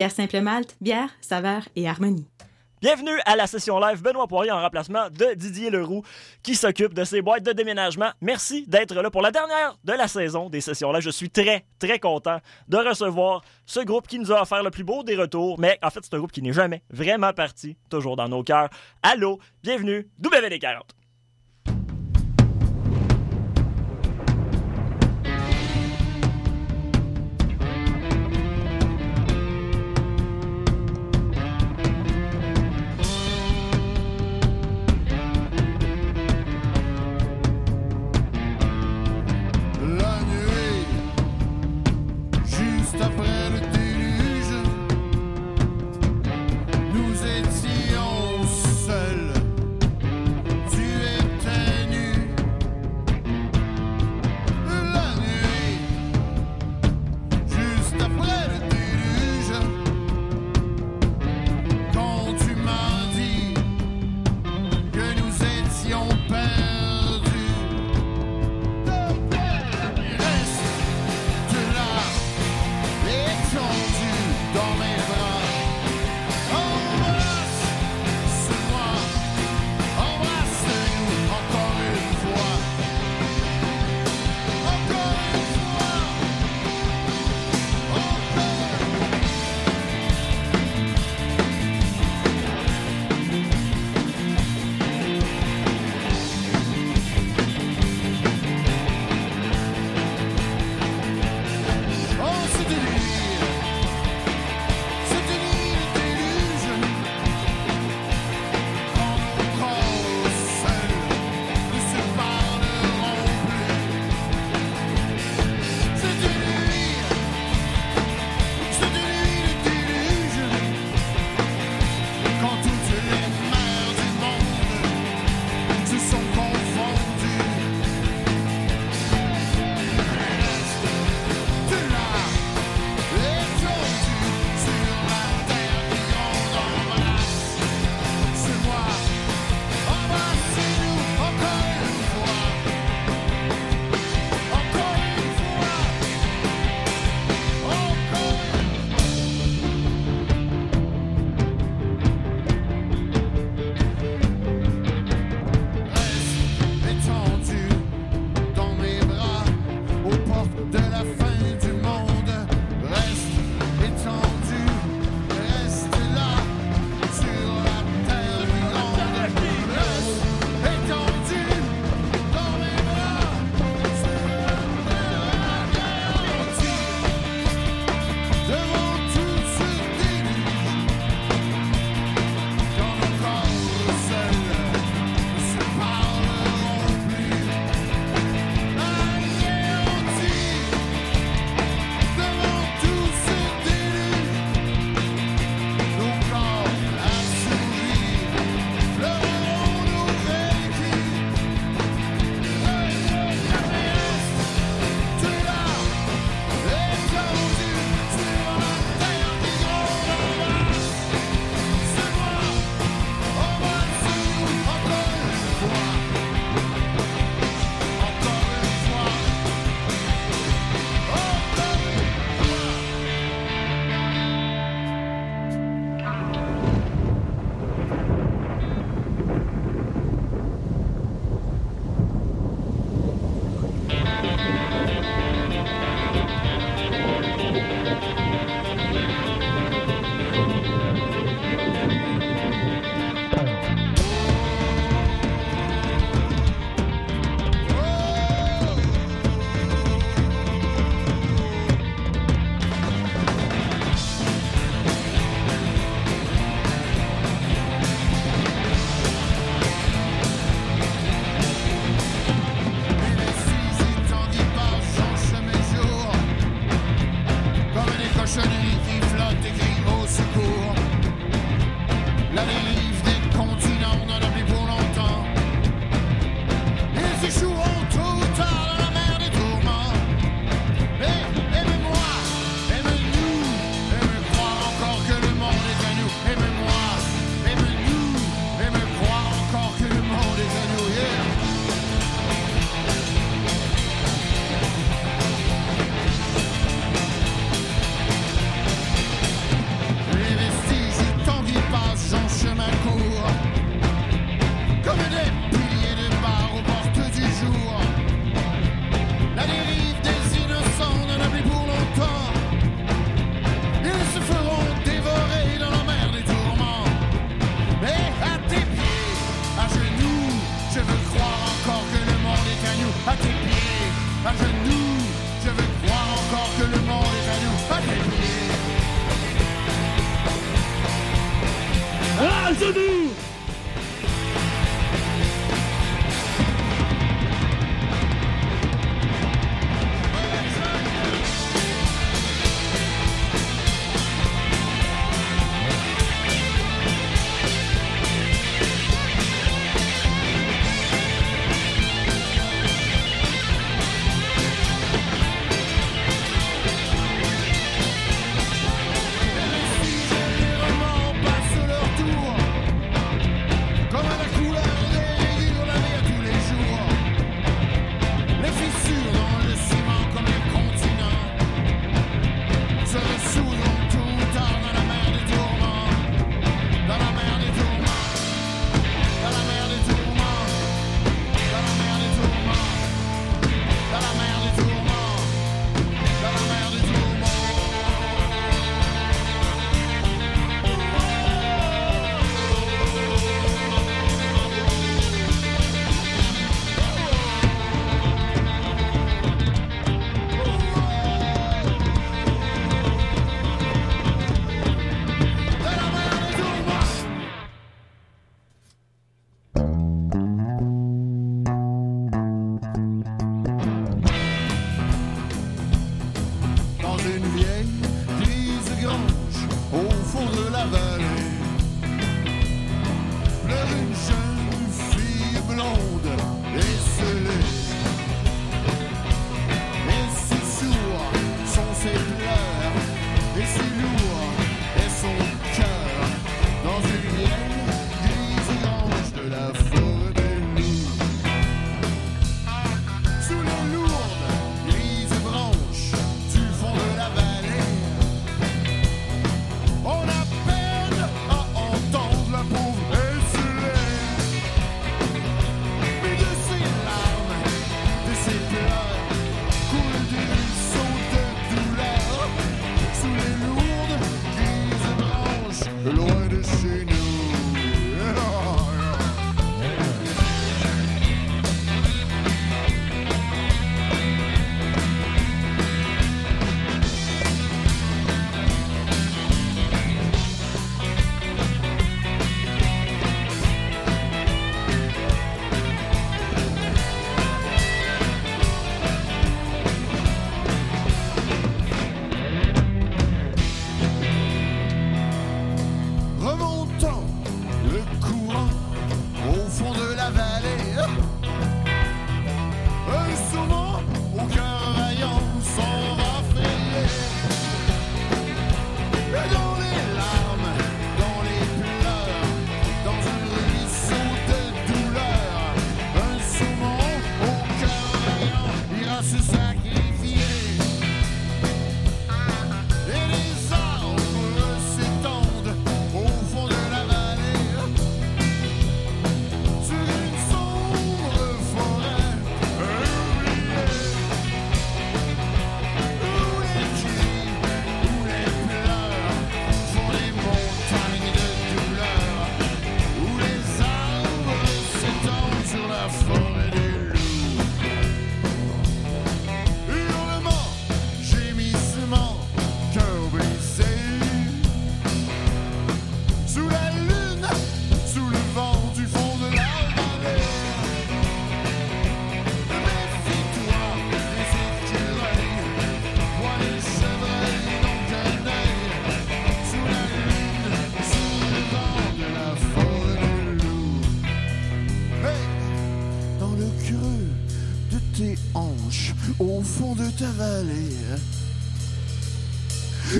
Bière Simple Malte, bière, saveur et harmonie. Bienvenue à la session live Benoît Poirier en remplacement de Didier Leroux qui s'occupe de ses boîtes de déménagement. Merci d'être là pour la dernière de la saison des sessions live. Je suis très, très content de recevoir ce groupe qui nous a offert le plus beau des retours, mais en fait, c'est un groupe qui n'est jamais vraiment parti, toujours dans nos cœurs. Allô, bienvenue, WD40.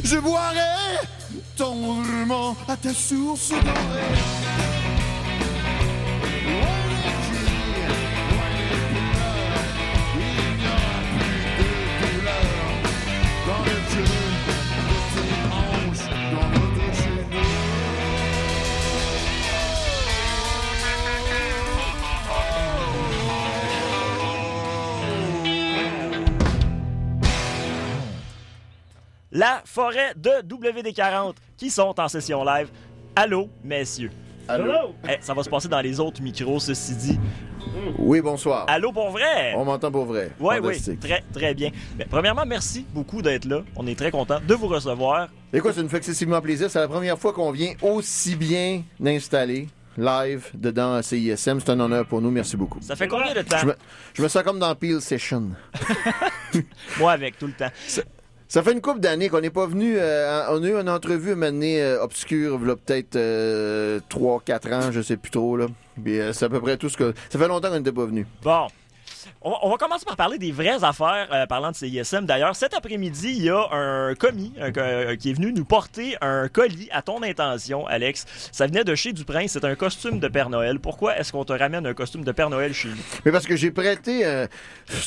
Je boirai tendrement à ta source dorée. La forêt de WD40 qui sont en session live. Allô, messieurs. Allô? Eh, ça va se passer dans les autres micros, ceci dit. Oui, bonsoir. Allô pour vrai? On m'entend pour vrai. Oui, oui, très, très bien. Premièrement, merci beaucoup d'être là. On est très content de vous recevoir. Écoute, ça nous fait excessivement plaisir. C'est la première fois qu'on vient aussi bien installé, live, dedans à CISM. C'est un honneur pour nous. Merci beaucoup. Ça fait combien de temps? Je me, je me sens comme dans Peel Session. Moi avec, tout le temps. Ça fait une couple d'années qu'on n'est pas venu. euh, on a eu une entrevue une année euh, obscure, là, peut-être 3-4 ans, je sais plus trop. Là. Puis, euh, c'est à peu près tout ce que. Ça fait longtemps qu'on n'était pas venu. Bon. On va, commencer par parler des vraies affaires, euh, parlant de CISM. D'ailleurs, cet après-midi, il y a un commis euh, qui est venu nous porter un colis à ton intention, Alex. Ça venait de chez Duprince. C'est un costume de Père Noël. Pourquoi est-ce qu'on te ramène un costume de Père Noël chez nous? Mais parce que j'ai prêté. euh,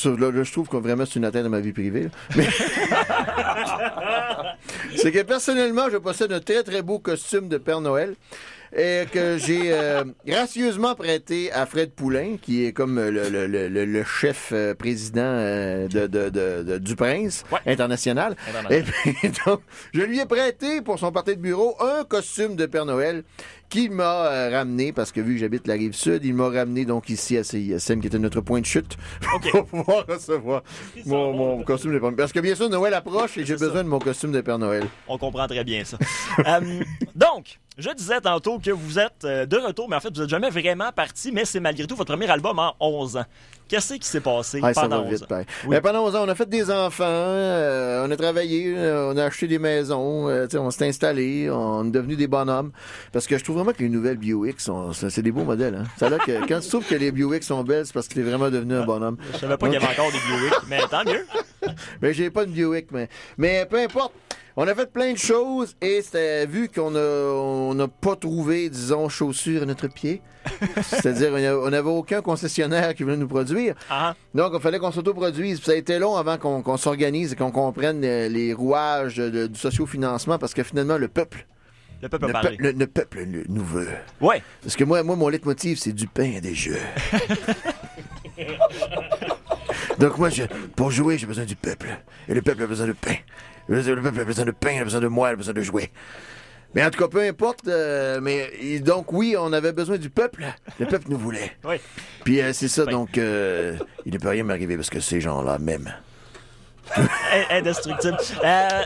là, je trouve que vraiment c'est une atteinte à ma vie privée. c'est que personnellement, je possède un très très beau costume de Père Noël. Et que j'ai euh, gracieusement prêté à Fred Poulain, qui est comme le, le- le- le- chef euh, président euh, de, de- de- du Prince Ouais. international. Et puis, donc, je lui ai prêté pour son parti de bureau un costume de Père Noël qu'il m'a euh, ramené, parce que vu que j'habite la rive sud, il m'a ramené donc ici à CISM, qui était notre point de chute, pour pouvoir recevoir mon, mon costume de Père Noël. Parce que bien sûr, Noël approche et j'ai besoin de mon costume de Père Noël. On comprend très bien ça. Euh, donc, je disais tantôt que vous êtes euh, de retour, mais en fait, vous n'êtes jamais vraiment parti, mais c'est malgré tout votre premier album en 11 ans. Qu'est-ce qui s'est passé? Ah, ça pendant va 11 vite, ans? Oui. Pendant 11 ans, on a fait des enfants, euh, on a travaillé, euh, on a acheté des maisons, euh, tu on s'est installé, on est devenu des bonhommes. Parce que je trouve vraiment que les nouvelles Buick, sont, c'est des beaux modèles. Hein. Ça que quand tu trouves que les Buick sont belles, c'est parce que t'es vraiment devenu un bonhomme. Je savais pas qu'il y avait encore des Buick, mais tant mieux. Mais j'ai pas de Buick, mais, mais peu importe. On a fait plein de choses et c'était vu qu'on a on n'a pas trouvé, disons, chaussures à notre pied. C'est-à-dire, on n'avait aucun concessionnaire qui voulait nous produire. Ah, Donc, il fallait qu'on s'autoproduise. Puis Ça a été long avant qu'on s'organise et qu'on comprenne les rouages de- du sociofinancement parce que finalement, le peuple, le peuple le, le- le peuple le- nous veut. Ouais. Parce que moi, moi mon leitmotiv, c'est du pain et des jeux. Donc, moi, je- pour jouer, j'ai besoin du peuple. Et le peuple a besoin de pain. Le le peuple a besoin de pain, il a besoin de moi, il a besoin de jouer. Mais en tout cas, peu importe. euh, mais et donc, oui, on avait besoin du peuple. Le peuple nous voulait. Oui. Puis euh, c'est ça, donc, euh, il ne peut rien m'arriver parce que ces gens-là m'aiment. In- Indestructible. Euh,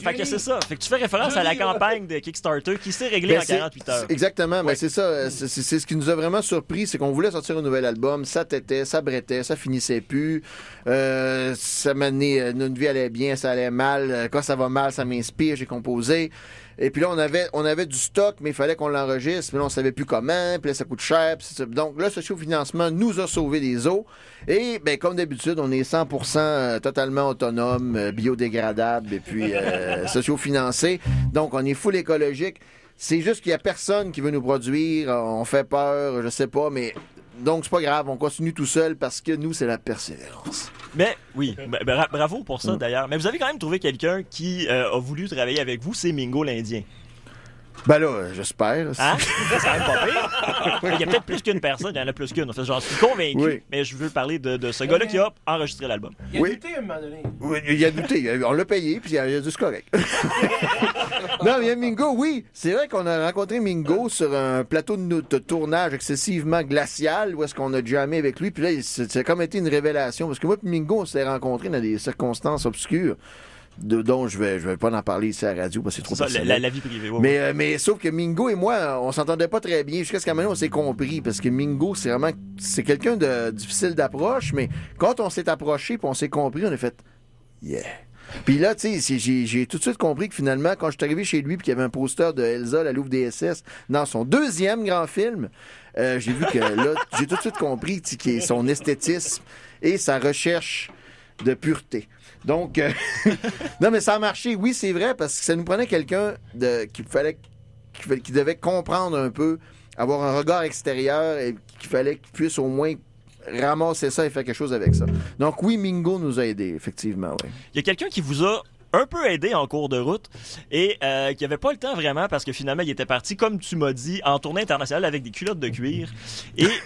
fait que c'est ça. Fait que tu fais référence à la campagne de Kickstarter qui s'est réglée Ben, en c'est- 48 heures. Exactement, mais c'est ça. euh, C'est ce qui nous a vraiment surpris, c'est qu'on voulait sortir un nouvel album, ça tétait, ça brettait, ça finissait plus. Euh, ça m'amenait, euh, notre vie allait bien, ça allait mal. Quand ça va mal, ça m'inspire, j'ai composé. Et puis là, on avait, on avait du stock, mais il fallait qu'on l'enregistre. Mais là, on savait plus comment. Puis là, ça coûte cher. puis. Donc, le sociofinancement nous a sauvé des eaux. Et, ben, comme d'habitude, on est 100% euh, totalement autonome, euh, biodégradable et puis euh, sociofinancé. Donc, on est full écologique. C'est juste qu'il y a personne qui veut nous produire. On fait peur, je sais pas, mais donc c'est pas grave. On continue tout seul parce que nous, c'est la persévérance. Mais oui, bra- bravo pour Mm. ça d'ailleurs. Mais vous avez quand même trouvé quelqu'un qui euh, a voulu travailler avec vous, c'est Mingo l'Indien. Ben là, euh, j'espère. Hein? Ça, c'est quand même pas pire. Il y a peut-être plus qu'une personne, il y en a plus qu'une. En fait, j'en suis convaincu, Oui. mais je veux parler de, de ce gars-là qui a enregistré l'album. Il a Oui. douté à un moment donné. Oui, il a douté. On l'a payé, puis il a, il a dit c'est correct. non, mais Mingo, oui. C'est vrai qu'on a rencontré Mingo sur un plateau de, tournage excessivement glacial, où est-ce qu'on a jamais avec lui. Puis là, c'est comme été une révélation. Parce que moi et Mingo, on s'est rencontrés dans des circonstances obscures, de, dont je vais, je vais pas en parler ici à la radio, parce que c'est trop ça, la, personnel. la- la vie privée. ouais, Mais, ouais. euh, mais sauf que Mingo et moi, on s'entendait pas très bien. Jusqu'à ce qu'à un moment, donné, on s'est compris. Parce que Mingo, c'est vraiment. C'est quelqu'un de difficile d'approche. Mais quand on s'est approché puis on s'est compris, on a fait. Yeah. Puis là, tu sais, j'ai j'ai tout de suite compris que finalement, quand je suis arrivé chez lui puis qu'il y avait un poster de Elsa, la Louve des SS, dans son deuxième grand film, euh, j'ai vu que là, j'ai tout de suite compris son esthétisme et sa recherche de pureté. Donc, euh, non, mais ça a marché. Oui, c'est vrai, parce que ça nous prenait quelqu'un de qu'il fallait qui devait comprendre un peu, avoir un regard extérieur et qu'il fallait qu'il puisse au moins ramasser ça et faire quelque chose avec ça. Donc oui, Mingo nous a aidés, effectivement. Il y a quelqu'un qui vous a un peu aidé en cours de route et euh, qui avait pas le temps vraiment parce que finalement il était parti comme tu m'as dit en tournée internationale avec des culottes de cuir et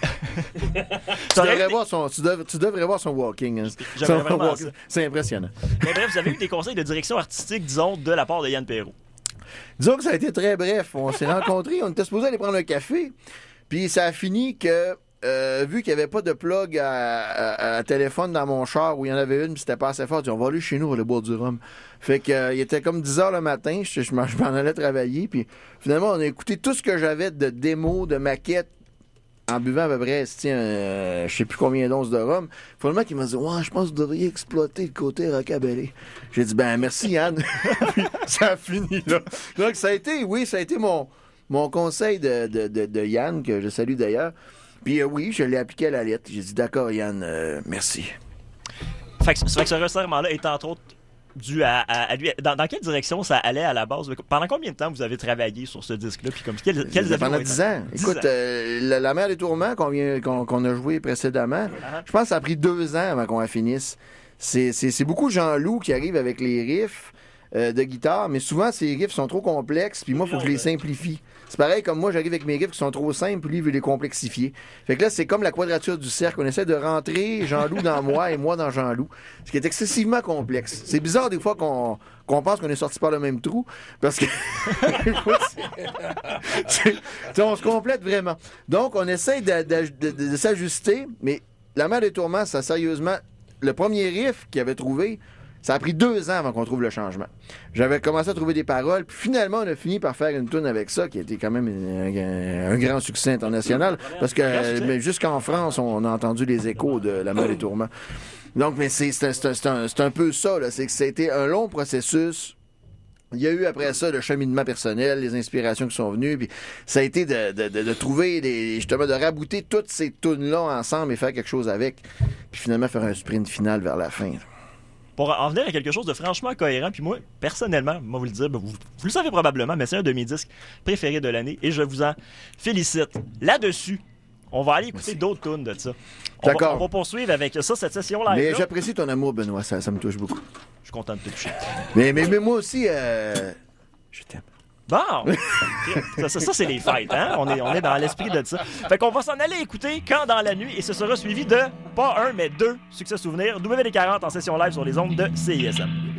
Tu devrais, voir son, tu, dev- tu devrais voir son walking. hein. Walking. C'est impressionnant. Mais bref, vous avez eu des conseils de direction artistique, disons, de la part de Yann Perrault. Disons que ça a été très bref. On s'est rencontrés, on était supposé aller prendre un café. Puis ça a fini que, euh, vu qu'il n'y avait pas de plug à, téléphone dans mon char où il y en avait une, puis c'était pas assez fort, on va aller chez nous, aller boire du rhum. Fait que, euh, il était comme 10 heures le matin, je, m'en allais travailler. Puis finalement, on a écouté tout ce que j'avais de démos, de maquettes, en buvant à peu près, un, je sais plus combien d'onces de rhum. Finalement, il m'a dit, ouais, je pense que vous devriez exploiter le côté rockabilly. J'ai dit, ben, merci, Yann. Puis ça a fini, là. Donc, ça a été, oui, ça a été mon, mon conseil de, de, de, de Yann, que je salue d'ailleurs. Puis euh, oui, je l'ai appliqué à la lettre. J'ai dit, d'accord, Yann, euh, merci. Fait que, fait que ce resserrement-là est entre autres dû à, à- à lui. Dans, dans quelle direction ça allait à la base? Pendant combien de temps vous avez travaillé sur ce disque-là? Puis comme, Ça fait pendant avions 10 ans. 10 Écoute, ans. euh, la, la mer des tourments qu'on vient- qu'on qu'on a joué précédemment, Ah. je pense que ça a pris deux ans avant qu'on la finisse. C'est c'est- c'est beaucoup Jean-Loup qui arrive avec les riffs euh, de guitare, mais souvent ces riffs sont trop complexes, puis moi, il faut que je les simplifie. C'est pareil comme moi, j'arrive avec mes riffs qui sont trop simples, puis lui, il veut les complexifier. Fait que là, c'est comme la quadrature du cercle. On essaie de rentrer Jean-Loup dans moi et moi dans Jean-Loup, ce qui est excessivement complexe. C'est bizarre des fois qu'on pense qu'on est sorti par le même trou, parce que... On se complète vraiment. Donc, on essaie de s'ajuster, mais la mer des tourments, ça, sérieusement, le premier riff qu'il avait trouvé, ça a pris deux ans avant qu'on trouve le changement. J'avais commencé à trouver des paroles, puis finalement, on a fini par faire une tune avec ça, qui a été quand même un, un grand succès international, parce que jusqu'en France, on a entendu les échos de la mer des tourments. Donc, mais c'est c'est un, c'est un- peu ça, là. c'est que ça a été un long processus il y a eu après ça le cheminement personnel, les inspirations qui sont venues, puis ça a été de, de- de- de trouver, des, justement, de rabouter toutes ces tunes-là ensemble et faire quelque chose avec, puis finalement faire un sprint final vers la fin. Pour en venir à quelque chose de franchement cohérent, puis moi, personnellement, moi vous le dire, ben, vous, vous le savez probablement, mais c'est un de mes disques préférés de l'année et je vous en félicite. Là-dessus, on va aller écouter d'autres tunes de ça. On D'accord. on va poursuivre avec ça, cette session live. Mais j'apprécie ton amour, Benoît, ça, ça me touche beaucoup. Je suis content de te toucher. Mais, mais, mais moi aussi, euh, je t'aime. Bon! Ça, c'est les fêtes, hein? On est, on est dans l'esprit de ça. Fait qu'on va s'en aller écouter Quand dans la nuit et ce sera suivi de, pas un, mais deux succès souvenirs. WD40 en session live sur les ondes de CISM.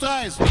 11,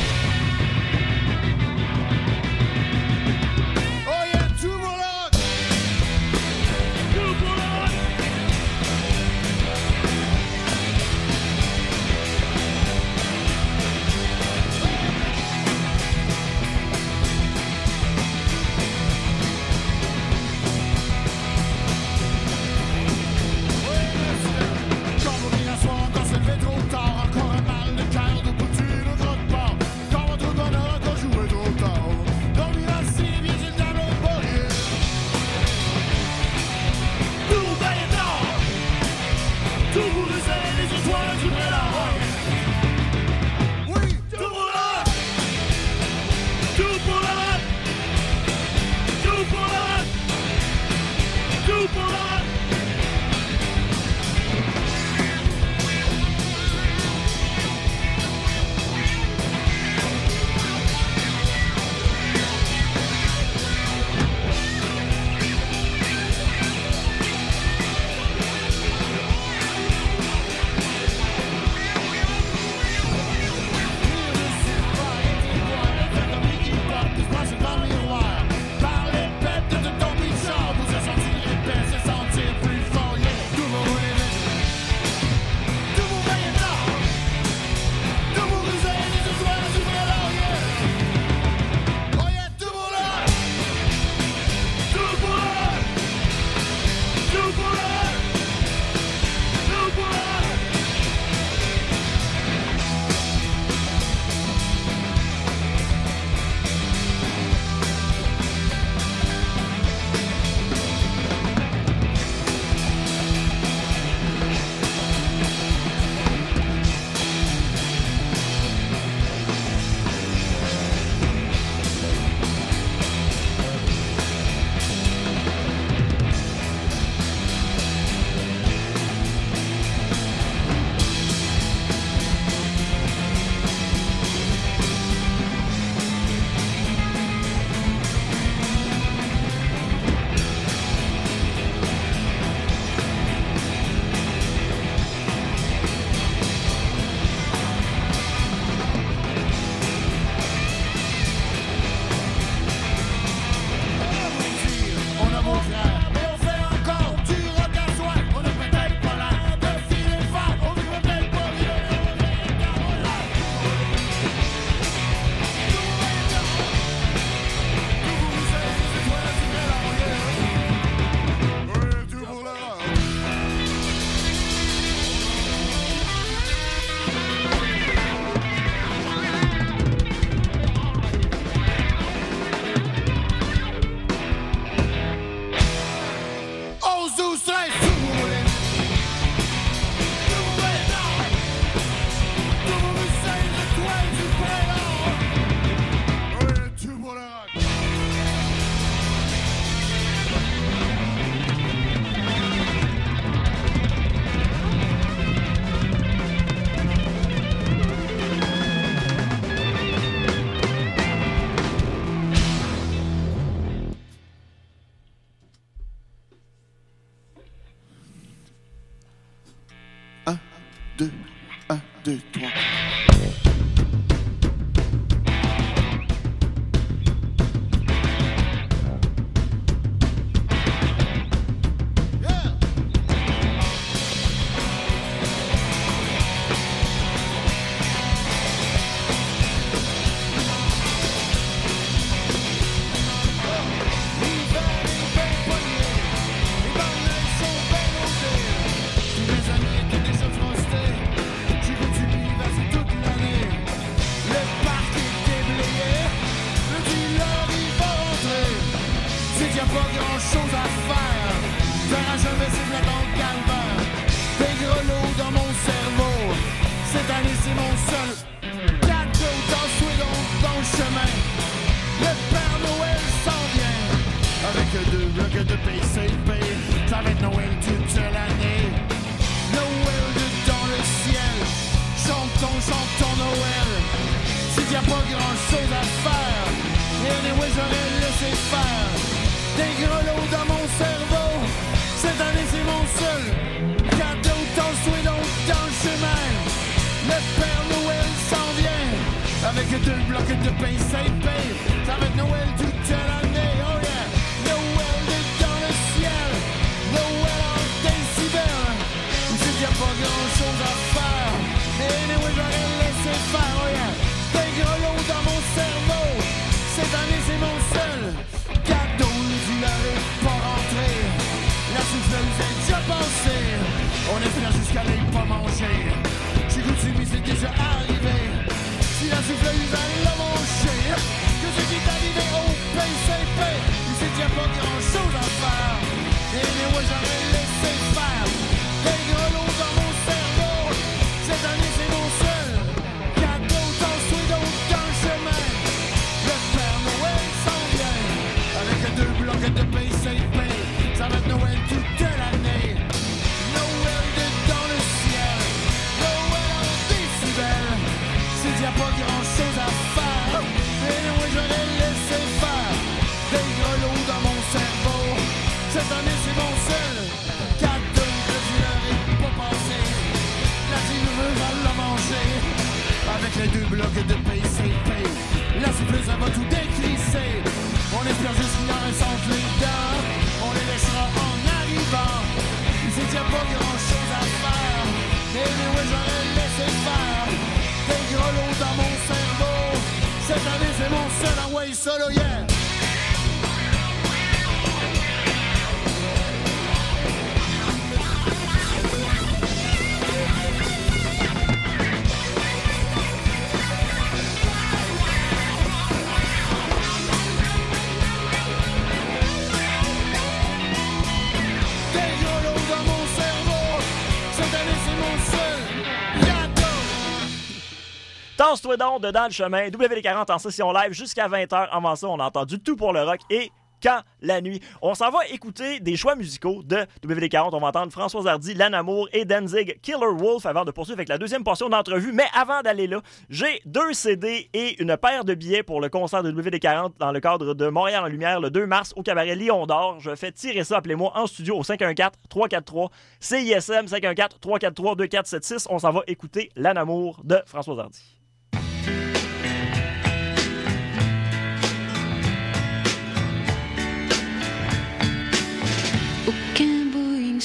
Lance-toi donc dedans le chemin. WD40 en session live jusqu'à 20h. Avant ça, on a entendu tout pour le rock et quand la nuit. On s'en va écouter des choix musicaux de WD40. On va entendre François Hardy, L'Anamour et Danzig Killer Wolf avant de poursuivre avec la deuxième portion d'entrevue. Mais avant d'aller là, j'ai deux CD et une paire de billets pour le concert de WD40 dans le cadre de Montréal en Lumière le 2 mars au cabaret Lion d'Or. Je fais tirer ça, appelez-moi en studio au 514-343 CISM 514-343-2476. On s'en va écouter L'Anamour de François Hardy.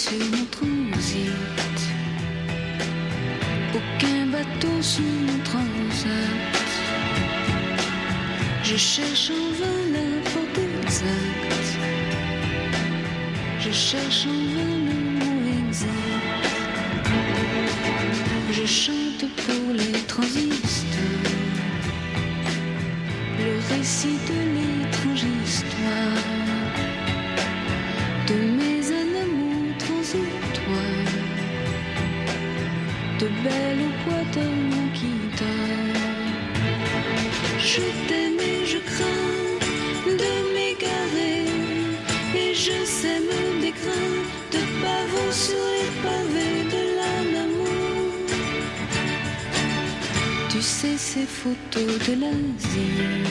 sur mon transit. Aucun bateau sur mon transat. Je cherche en vain la porte exacte. Je cherche en vain le mot exact. Je chante pour. photos de l'Asie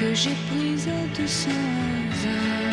que j'ai prises à 200 ans.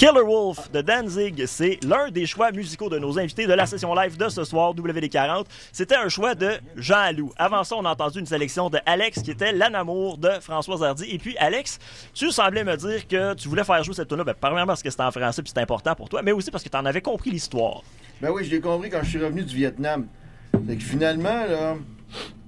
Killer Wolf de Danzig, c'est l'un des choix musicaux de nos invités de la session live de ce soir, WD40. C'était un choix de Jean Loup. Avant ça, on a entendu une sélection de Alex, qui était l'anamour de François Hardy. Et puis, Alex, tu semblais me dire que tu voulais faire jouer cette tune-là, ben, premièrement parce que c'était en français puis c'était important pour toi, mais aussi parce que tu en avais compris l'histoire. Ben oui, je l'ai compris quand je suis revenu du Vietnam. C'est que finalement, là,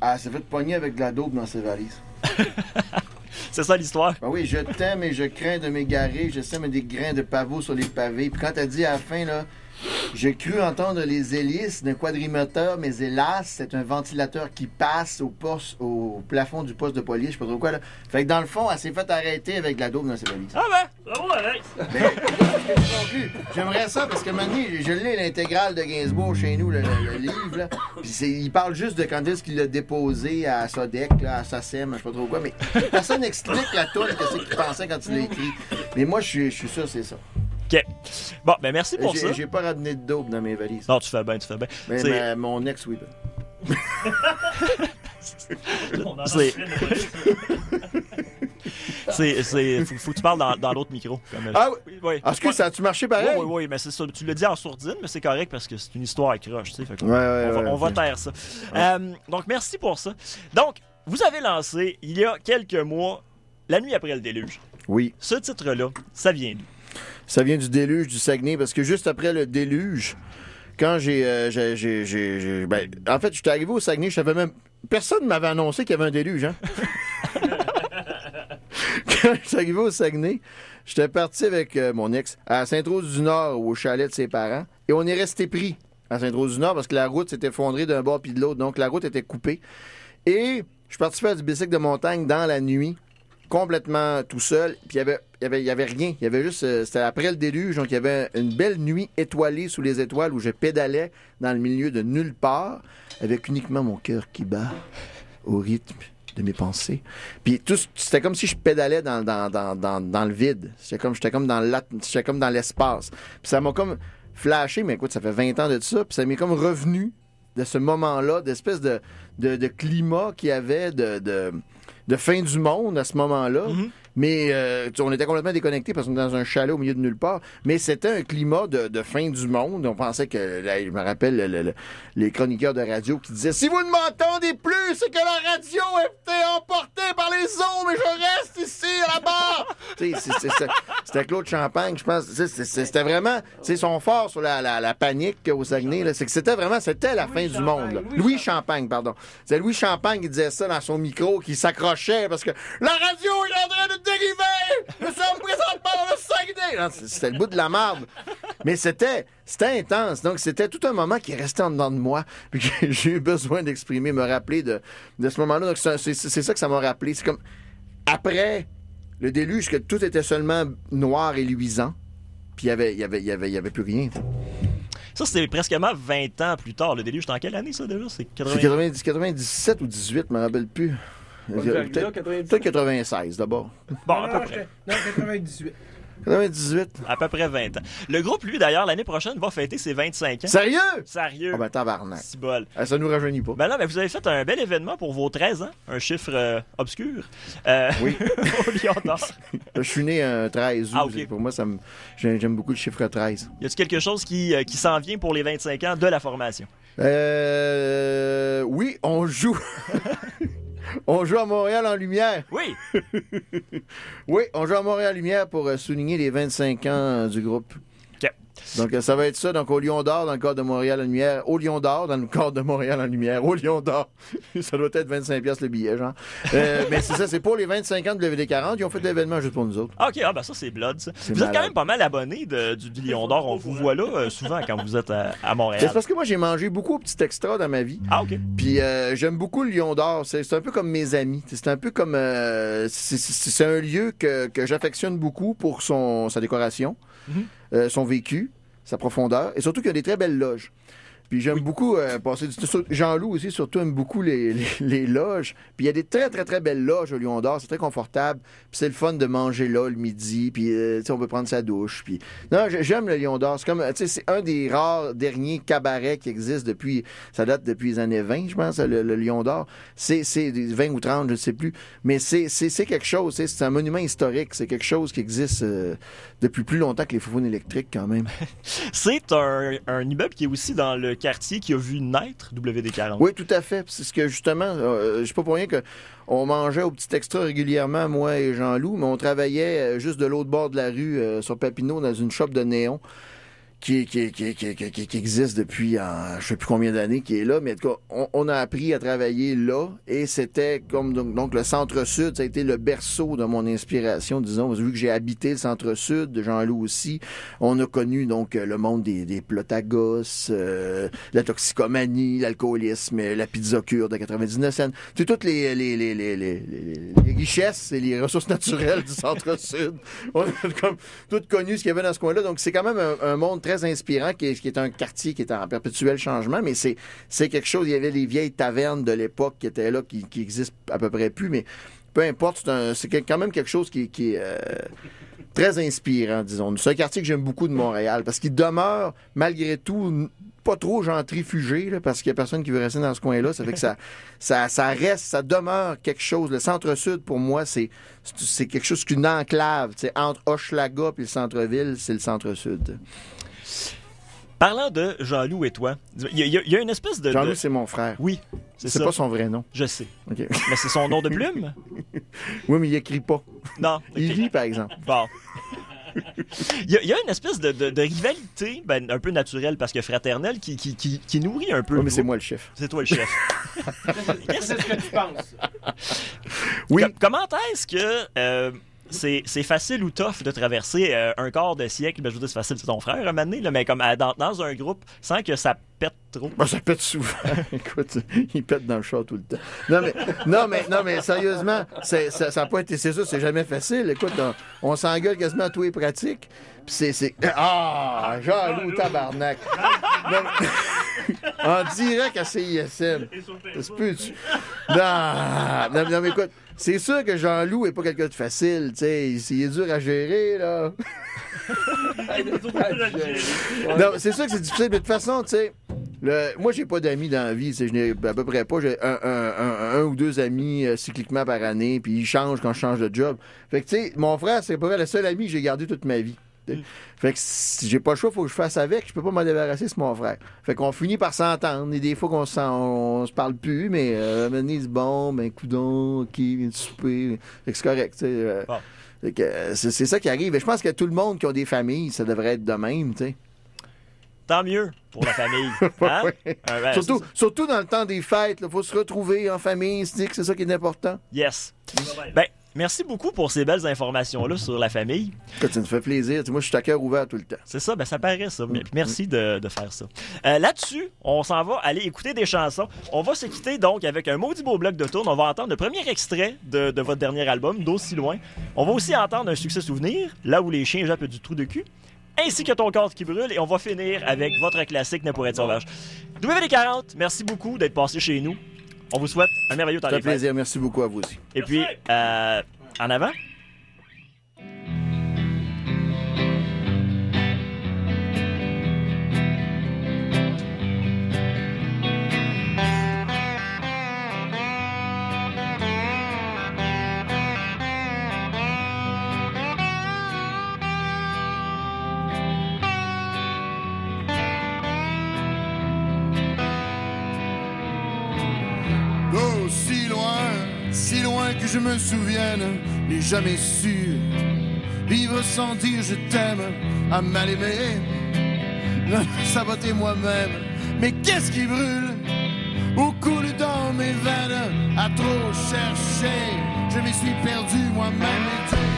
elle s'est fait pogner avec de la dope dans ses valises. C'est ça l'histoire? Ben oui, je t'aime et je crains de m'égarer. Je sème des grains de pavot sur les pavés. Puis quand t'as dit à la fin, là, j'ai cru entendre les hélices d'un quadrimoteur, mais hélas, c'est un ventilateur qui passe au, poste, au plafond du poste de police, je sais pas trop quoi. Là. Fait que dans le fond, elle s'est fait arrêter avec de la dope dans ses valises. Ah ben, bravo Alex! Mais, non plus. J'aimerais ça parce que maintenant, je lis l'intégrale de Gainsbourg chez nous, le, le- le livre. Là. Puis c'est- il parle juste de quand est-ce qu'il l'a déposé à Sodec, là, à Sassem, je sais pas trop quoi. Mais personne n'explique la toune, qu'est-ce qu'il pensait quand il l'a écrit. Mais moi, je suis, je suis sûr, c'est ça. OK. Bon, ben merci pour ça. J'ai pas ramené de dope dans mes valises. Non, tu fais bien, tu fais bien. Mais ma- mon ex, oui. ben. C'est. C'est. c'est- Faut, faut que tu parles dans, dans l'autre micro. comme- Ah oui. oui. Est-ce que ça a-tu marché Oui, pareil? oui, oui, mais c'est ça. Tu l'as dit en sourdine, mais c'est correct parce que c'est une histoire accroche, tu sais. Ouais, ouais, on va, ouais, on va ok. taire ça. Euh, donc, merci pour ça. Donc, vous avez lancé, il y a quelques mois, La nuit après le déluge. Oui. Ce titre-là, ça vient d'où? Ça vient du déluge du Saguenay parce que juste après le déluge, quand j'ai. euh, ben, en fait, j'étais arrivé au Saguenay, je savais même. Personne ne m'avait annoncé qu'il y avait un déluge, hein? quand je suis arrivé au Saguenay, j'étais parti avec euh, mon ex à Sainte-Rose-du-Nord, au chalet de ses parents, et on est resté pris à Sainte-Rose-du-Nord parce que la route s'était effondrée d'un bord puis de l'autre, donc la route était coupée. Et je suis parti faire du bicycle de montagne dans la nuit, complètement tout seul. Puis il y avait, y avait, y avait rien. Y avait juste, euh, c'était après le déluge, donc il y avait une belle nuit étoilée sous les étoiles où je pédalais dans le milieu de nulle part, avec uniquement mon cœur qui bat au rythme de mes pensées. Puis tout, c'était comme si je pédalais dans, dans, dans, dans, dans le vide. J'étais comme, j'étais comme dans j'étais comme dans l'espace. Puis ça m'a comme flashé, mais écoute, ça fait 20 ans de ça, puis ça m'est comme revenu de ce moment-là, d'espèce de, de, climat qu'il y avait de, fin du monde à ce moment-là. Mais euh, on était complètement déconnectés parce qu'on était dans un chalet au milieu de nulle part. Mais c'était un climat de, de fin du monde. On pensait que, là, je me rappelle le- le- le- les chroniqueurs de radio qui disaient Si vous ne m'entendez plus, c'est que la radio a été emportée par les eaux, mais je reste ici à la barre. C'est- c'est- c'est- c'était Claude Champagne, je pense. C'est- c'est- C'était vraiment, sais, son fort sur la, la- la panique au Saguenay. C'est que c'était vraiment, c'était la fin du monde. là. Louis Champagne, pardon. C'est Louis Champagne qui disait ça dans son micro, qui s'accrochait parce que la radio est en train de dériver. Nous sommes présentement dans le Saguenay. Non, c'est- C'était le bout de la marde. Mais c'était, c'était intense. Donc, c'était tout un moment qui restait en dedans de moi. Puis j'ai eu besoin d'exprimer, me rappeler de, de ce moment-là. Donc, c'est ça que ça m'a rappelé. C'est comme après le déluge, que tout était seulement noir et luisant. Puis il y avait, y avait, y avait, y avait plus rien. Ça, c'était presquement 20 ans plus tard. Le déluge, c'était en quelle année, ça, déjà? C'est C'est 80... 90 97 ou 18, je me rappelle plus. Peut-être peut-être 96 d'abord. Bon, Non, à non, peu près. non, 98. 98. À peu près 20 ans. Le groupe, lui, d'ailleurs, l'année prochaine, va fêter ses 25 ans. Sérieux? Sérieux. Ah ben tabarnak. Si bol. Ah, ça nous rajeunit pas. Ben non, mais vous avez fait un bel événement pour vos 13 ans, un chiffre euh, obscur. Euh, Oui. au Lion d'Or. Je suis né un 13 août. Ah. Pour moi, ça me... j'aime j'aime beaucoup le chiffre 13. Y a-t-il quelque chose qui, euh, qui s'en vient pour les 25 ans de la formation? Euh... Oui, on joue. on joue à Montréal en lumière. Oui! Oui, on joue à Montréal en lumière pour euh, souligner les 25 ans du groupe. Donc, euh, ça va être ça. Donc, au Lion d'Or, dans le cadre de Montréal en lumière. Au Lion d'Or, dans le cadre de Montréal en lumière. Au Lion d'Or. ça doit être 25 pièces le billet, genre. Euh, mais c'est ça, c'est pour les 25 ans de WD40. Ils ont fait l'événement juste pour nous autres. OK, ah, ben ça, c'est Blood, ça. Vous êtes quand même pas mal abonné du, du Lion d'Or. On vous voit là euh, souvent quand vous êtes à, à C'est Montréal. parce que moi, j'ai mangé beaucoup de petits extras dans ma vie. Ah, OK. Puis euh, j'aime beaucoup le Lion d'Or. C'est un peu comme mes amis. C'est un peu comme. c'est un lieu que, que j'affectionne beaucoup pour son, sa décoration, Euh, son vécu, sa profondeur, et surtout qu'il y a des très belles loges. Puis j'aime beaucoup euh, passer du. Jean-Loup aussi, surtout, aime beaucoup les, les- les loges. Puis il y a des très, très, très belles loges au Lion d'Or. C'est très confortable. Puis c'est le fun de manger là le midi. Puis, euh, tu sais, on peut prendre sa douche. Puis, non, j'ai- j'aime le Lion d'Or. C'est comme, tu sais, c'est un des rares derniers cabarets qui existent depuis, ça date depuis les années 20, je pense, le, le Lion d'Or. C'est, c'est des 20 ou 30, je ne sais plus. Mais c'est, c'est, c'est quelque chose. C'est un monument historique. C'est quelque chose qui existe euh, depuis plus longtemps que les foufounes électriques, quand même. C'est un, un immeuble qui est aussi dans le qui a vu naître WD-40. Oui, tout à fait. C'est ce que justement, euh, je sais pas pour rien que on mangeait au petit extra régulièrement, moi et Jean-Loup, mais on travaillait euh, juste de l'autre bord de la rue, euh, sur Papineau, dans une shop de néon. Qui, qui, qui, qui, existe depuis euh, je sais plus combien d'années qui est là, mais en tout cas, on, on a appris à travailler là et c'était comme donc, le centre-sud, ça a été le berceau de mon inspiration, disons, vu que j'ai habité le centre-sud, Jean-Loup aussi, on a connu donc le monde des, des plotagos, euh, la toxicomanie, l'alcoolisme, la pizza cure de 99 cents. C'est toutes les, les, les, les- les richesses et les ressources naturelles du centre-sud. On a comme tout connu ce qu'il y avait dans ce coin-là. Donc, c'est quand même un, un monde très inspirant qui est, qui est un quartier qui est en perpétuel changement, mais c'est, c'est quelque chose. Il y avait les vieilles tavernes de l'époque qui étaient là, qui, qui existent à peu près plus, mais peu importe, c'est, un- c'est quand même quelque chose qui, qui est euh, très inspirant, disons. C'est un quartier que j'aime beaucoup de Montréal parce qu'il demeure, malgré tout, pas trop gentrifugé, là, parce qu'il y a personne qui veut rester dans ce coin-là. Ça fait que ça, ça, ça reste, ça demeure quelque chose. Le centre-sud, pour moi, c'est, c'est- quelque chose qu'une enclave. Entre Hochelaga et le centre-ville, c'est le centre-sud. Parlant de Jean-Loup et toi, il y, a- y y une espèce de. Jean-Loup, de- c'est mon frère. Oui, c'est pas son vrai nom. Je sais. Mais c'est son nom de plume? Oui, mais il écrit pas. Non. Il lit, par exemple. Bon. Il y, a, il y a une espèce de, de- de rivalité, ben, un peu naturelle parce que fraternelle, qui, qui, qui, qui nourrit un peu. Oui, mais c'est moi le chef. C'est toi le chef. C'est ce que tu penses. Oui. Com- comment est-ce que euh, c'est c'est facile ou tough de traverser euh, un quart de siècle? Ben, je veux dire, c'est facile, c'est ton frère, un moment donné, là, mais comme dans, dans un groupe, sans que ça pète trop. Bah, ça pète souvent. Écoute, il pète dans le chat tout le temps. Non, mais, non, mais, non, mais sérieusement, c'est- ça n'a pas été. C'est ça, c'est jamais facile. Écoute, on, on s'engueule quasiment à tous les pratiques. Puis c'est. c'est- Ah, Jean-Loup, tabarnak. En direct à CISM. Non, non, mais écoute, c'est sûr que Jean-Loup est pas quelqu'un de facile, tu sais. Il, il est dur à gérer, là. Non, c'est sûr que c'est difficile, mais de toute façon, tu sais, le- moi, j'ai pas d'amis dans la vie, je n'ai à peu près pas. J'ai un, un- un- un ou deux amis euh, cycliquement par année, puis ils changent quand je change de job. Fait que, tu sais, mon frère, c'est pas vrai le seul ami que j'ai gardé toute ma vie. Fait que si j'ai pas le choix, faut que je fasse avec. Je peux pas m'en débarrasser, c'est mon frère. Fait qu'on finit par s'entendre. Et des fois qu'on on, se parle plus, mais euh, dit, bon, ben, coudon, ok, viens de souper. Fait que c'est correct, tu sais. euh, Bon. fait que, euh, c'est ça qui arrive. Et je pense que tout le monde qui a des familles, ça devrait être de même, tu sais. Tant mieux pour la famille. Hein? Ouais. Euh, ben, surtout, surtout dans le temps des fêtes, il faut se retrouver en famille, se dire que c'est ça qui est important. Yes. Ben, merci beaucoup pour ces belles informations-là sur la famille. Ça me fait plaisir. Moi, je suis à cœur ouvert tout le temps. C'est ça, ben ça paraît ça. Mais- Merci de, de faire ça. Euh, Là-dessus, on s'en va aller écouter des chansons. On va se quitter donc avec un maudit beau bloc de tourne. On va entendre le premier extrait de, de votre dernier album, D'aussi loin. On va aussi entendre un succès souvenir, là où les chiens jappent du trou de cul, ainsi que ton corps qui brûle. Et on va finir avec votre classique Ne pour être sauvage? WD40, merci beaucoup d'être passé chez nous. On vous souhaite un merveilleux temps Ça fait plaisir. Merci beaucoup à vous aussi. Et puis, euh, en avant. Je me souvienne, n'ai jamais su vivre sans dire je t'aime, à mal aimer, me saboter moi-même. Mais qu'est-ce qui brûle ou coule dans mes veines? À trop chercher, je m'y suis perdu moi-même.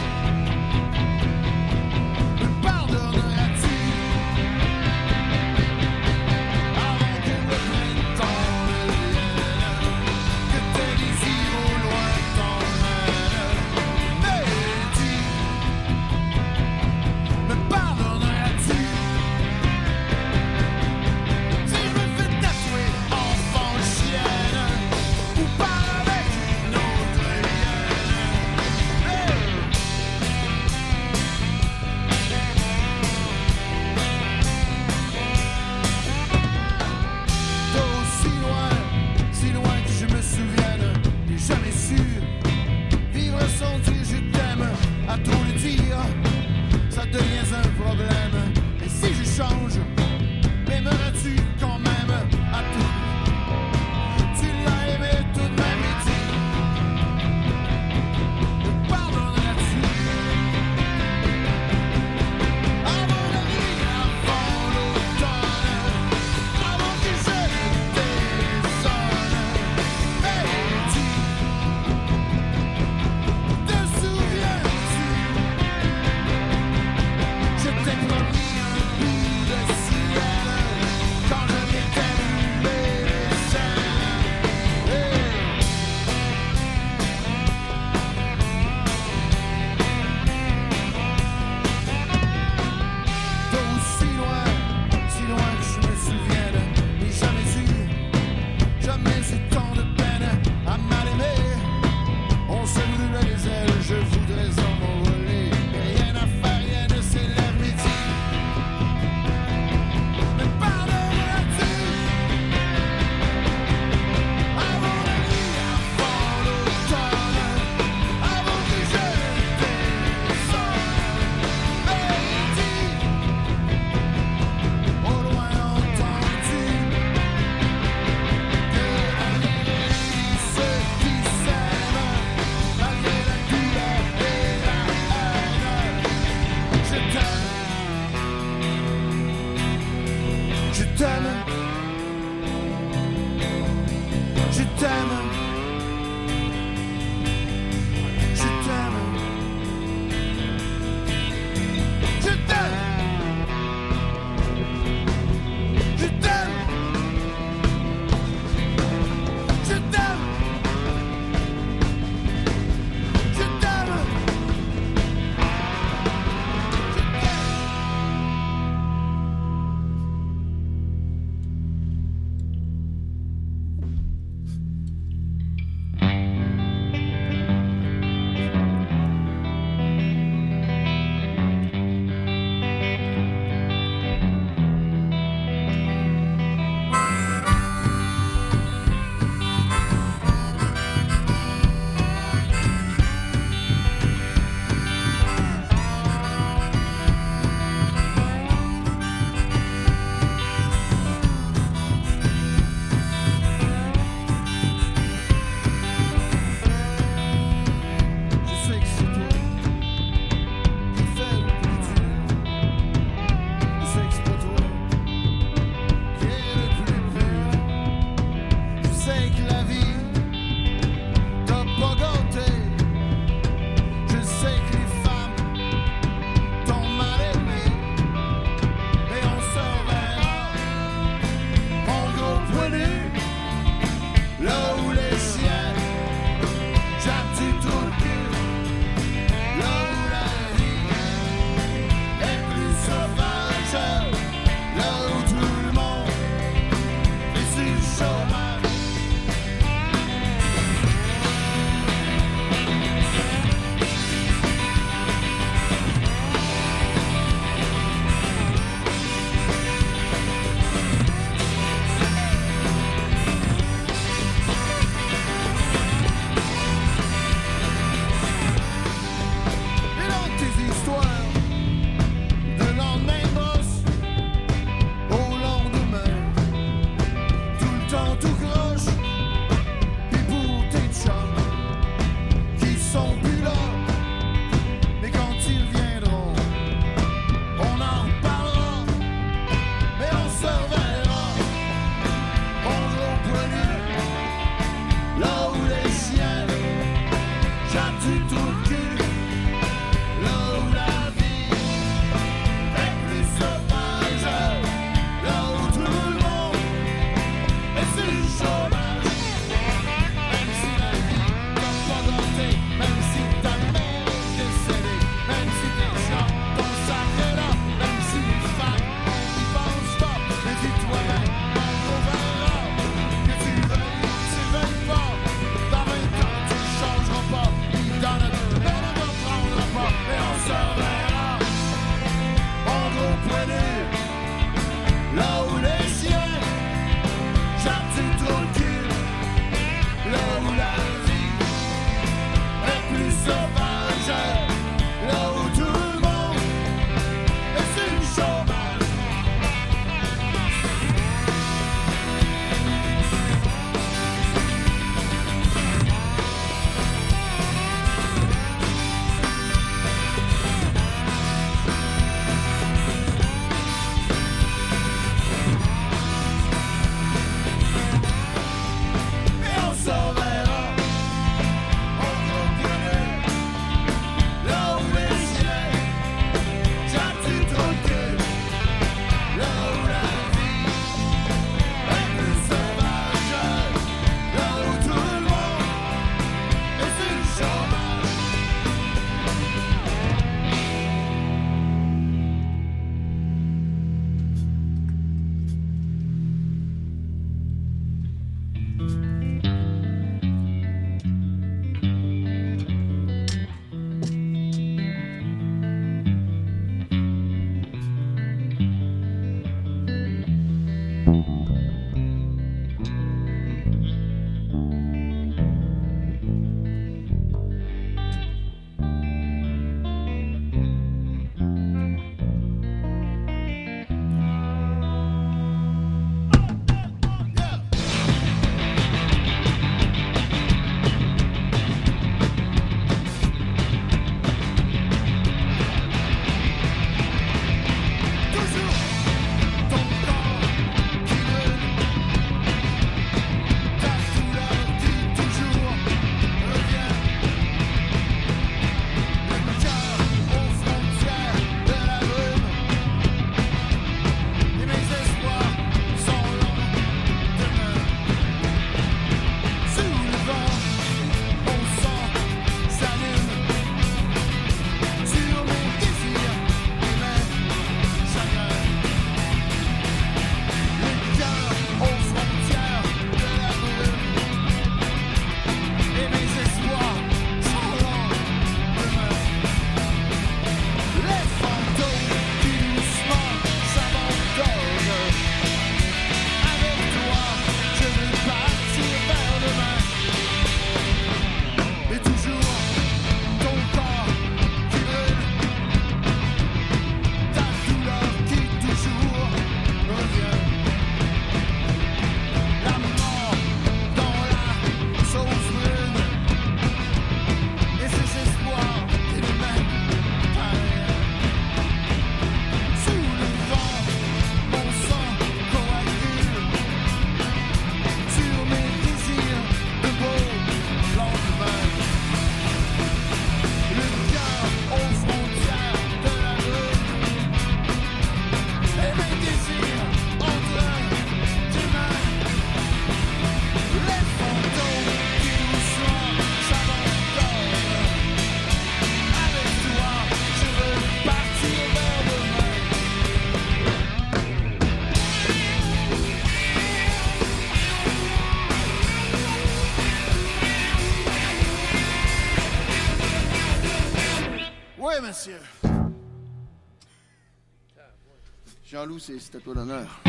Jean-Loup, c'est à toi l'honneur.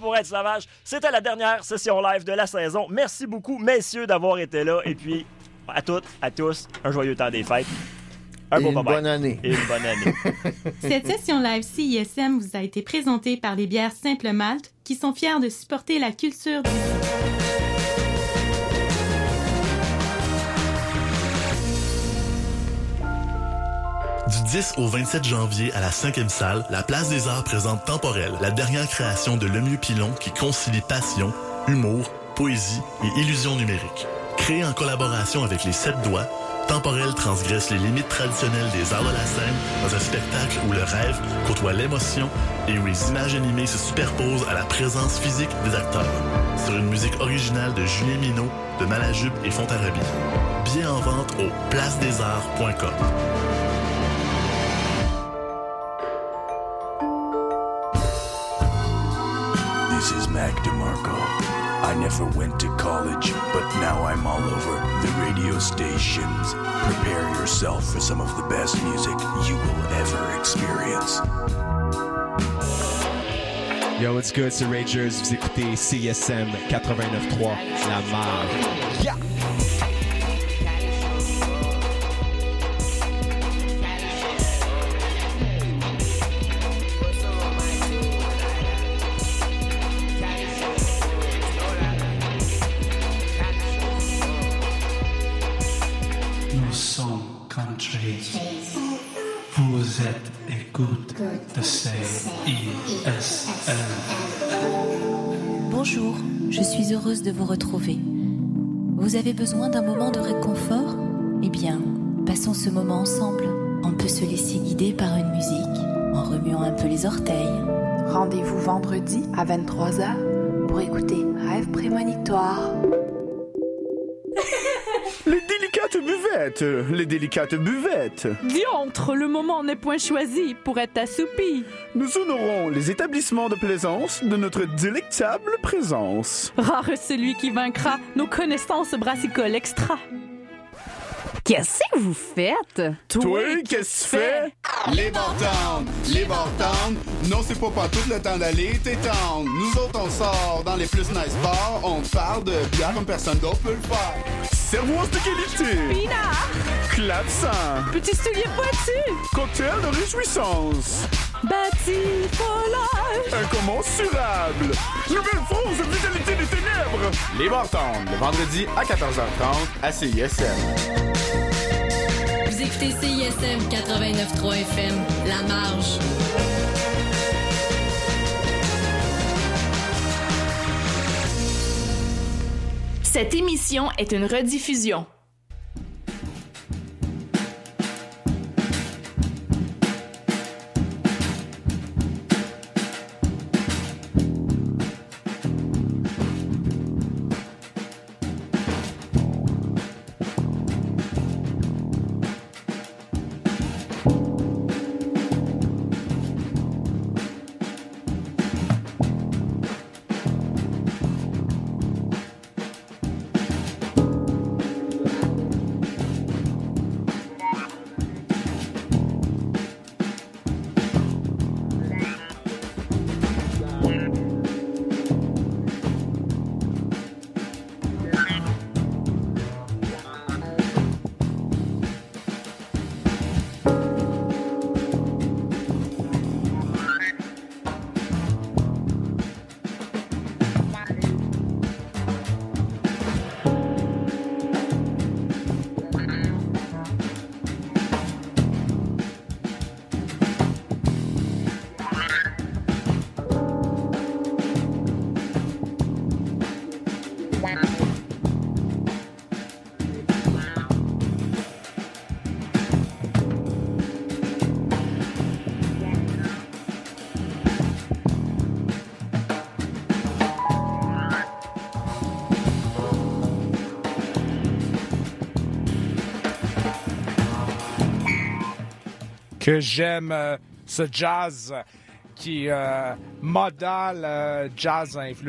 Pour être sauvage, c'était la dernière session live de la saison. Merci beaucoup, messieurs, d'avoir été là. Et puis, à toutes, à tous, un joyeux temps des fêtes. Un Et beau une bonne année. Et une bonne année. Cette session live CISM vous a été présentée par les bières Simple Malte qui sont fiers de supporter la culture du 10 au 27 janvier à la 5e salle, la Place des Arts présente Temporel, la dernière création de Lemieux Pilon qui concilie passion, humour, poésie et illusion numérique. Créé en collaboration avec les Sept Doigts, Temporel transgresse les limites traditionnelles des arts de la scène dans un spectacle où le rêve côtoie l'émotion et où les images animées se superposent à la présence physique des acteurs. Sur une musique originale de Julien Minot, de Malajube et Fontarabie. Bien en vente au placedesarts.com. This is Mac DeMarco. I never went to college, but now I'm all over the radio stations. Prepare yourself for some of the best music you will ever experience. Yo, what's good, c'est Rangers. Vous écoutez CSM 89.3, La Marge. Nous avez besoin d'un moment de réconfort Eh bien, passons ce moment ensemble. On peut se laisser guider par une musique en remuant un peu les orteils. Rendez-vous vendredi à 23h les délicates buvettes. Diantre, le moment n'est point choisi pour être assoupi. Nous honorons les établissements de plaisance de notre délectable présence. Rare celui qui vaincra nos connaissances brassicoles extra. Qu'est-ce que vous faites? Toi, qu'est-ce que tu fais? Les bartendes, les bartendes, non c'est pas pas tout le temps d'aller t'étendre. Nous autres on sort dans les plus nice bars, on parle de bière comme personne d'autre peut le faire. Servoise de qualité. Pinard. Clavecin. Petit soulier pointu. Cocktail de réjouissance. Bâti. Incommensurable. Nouvelle France de vitalité des ténèbres? Les bartendes, le vendredi à 14h30 à CISM. Vous écoutez CISM 89.3 FM, La Marge. Cette émission est une rediffusion. Que j'aime euh, ce jazz qui euh, modal euh, jazz influence.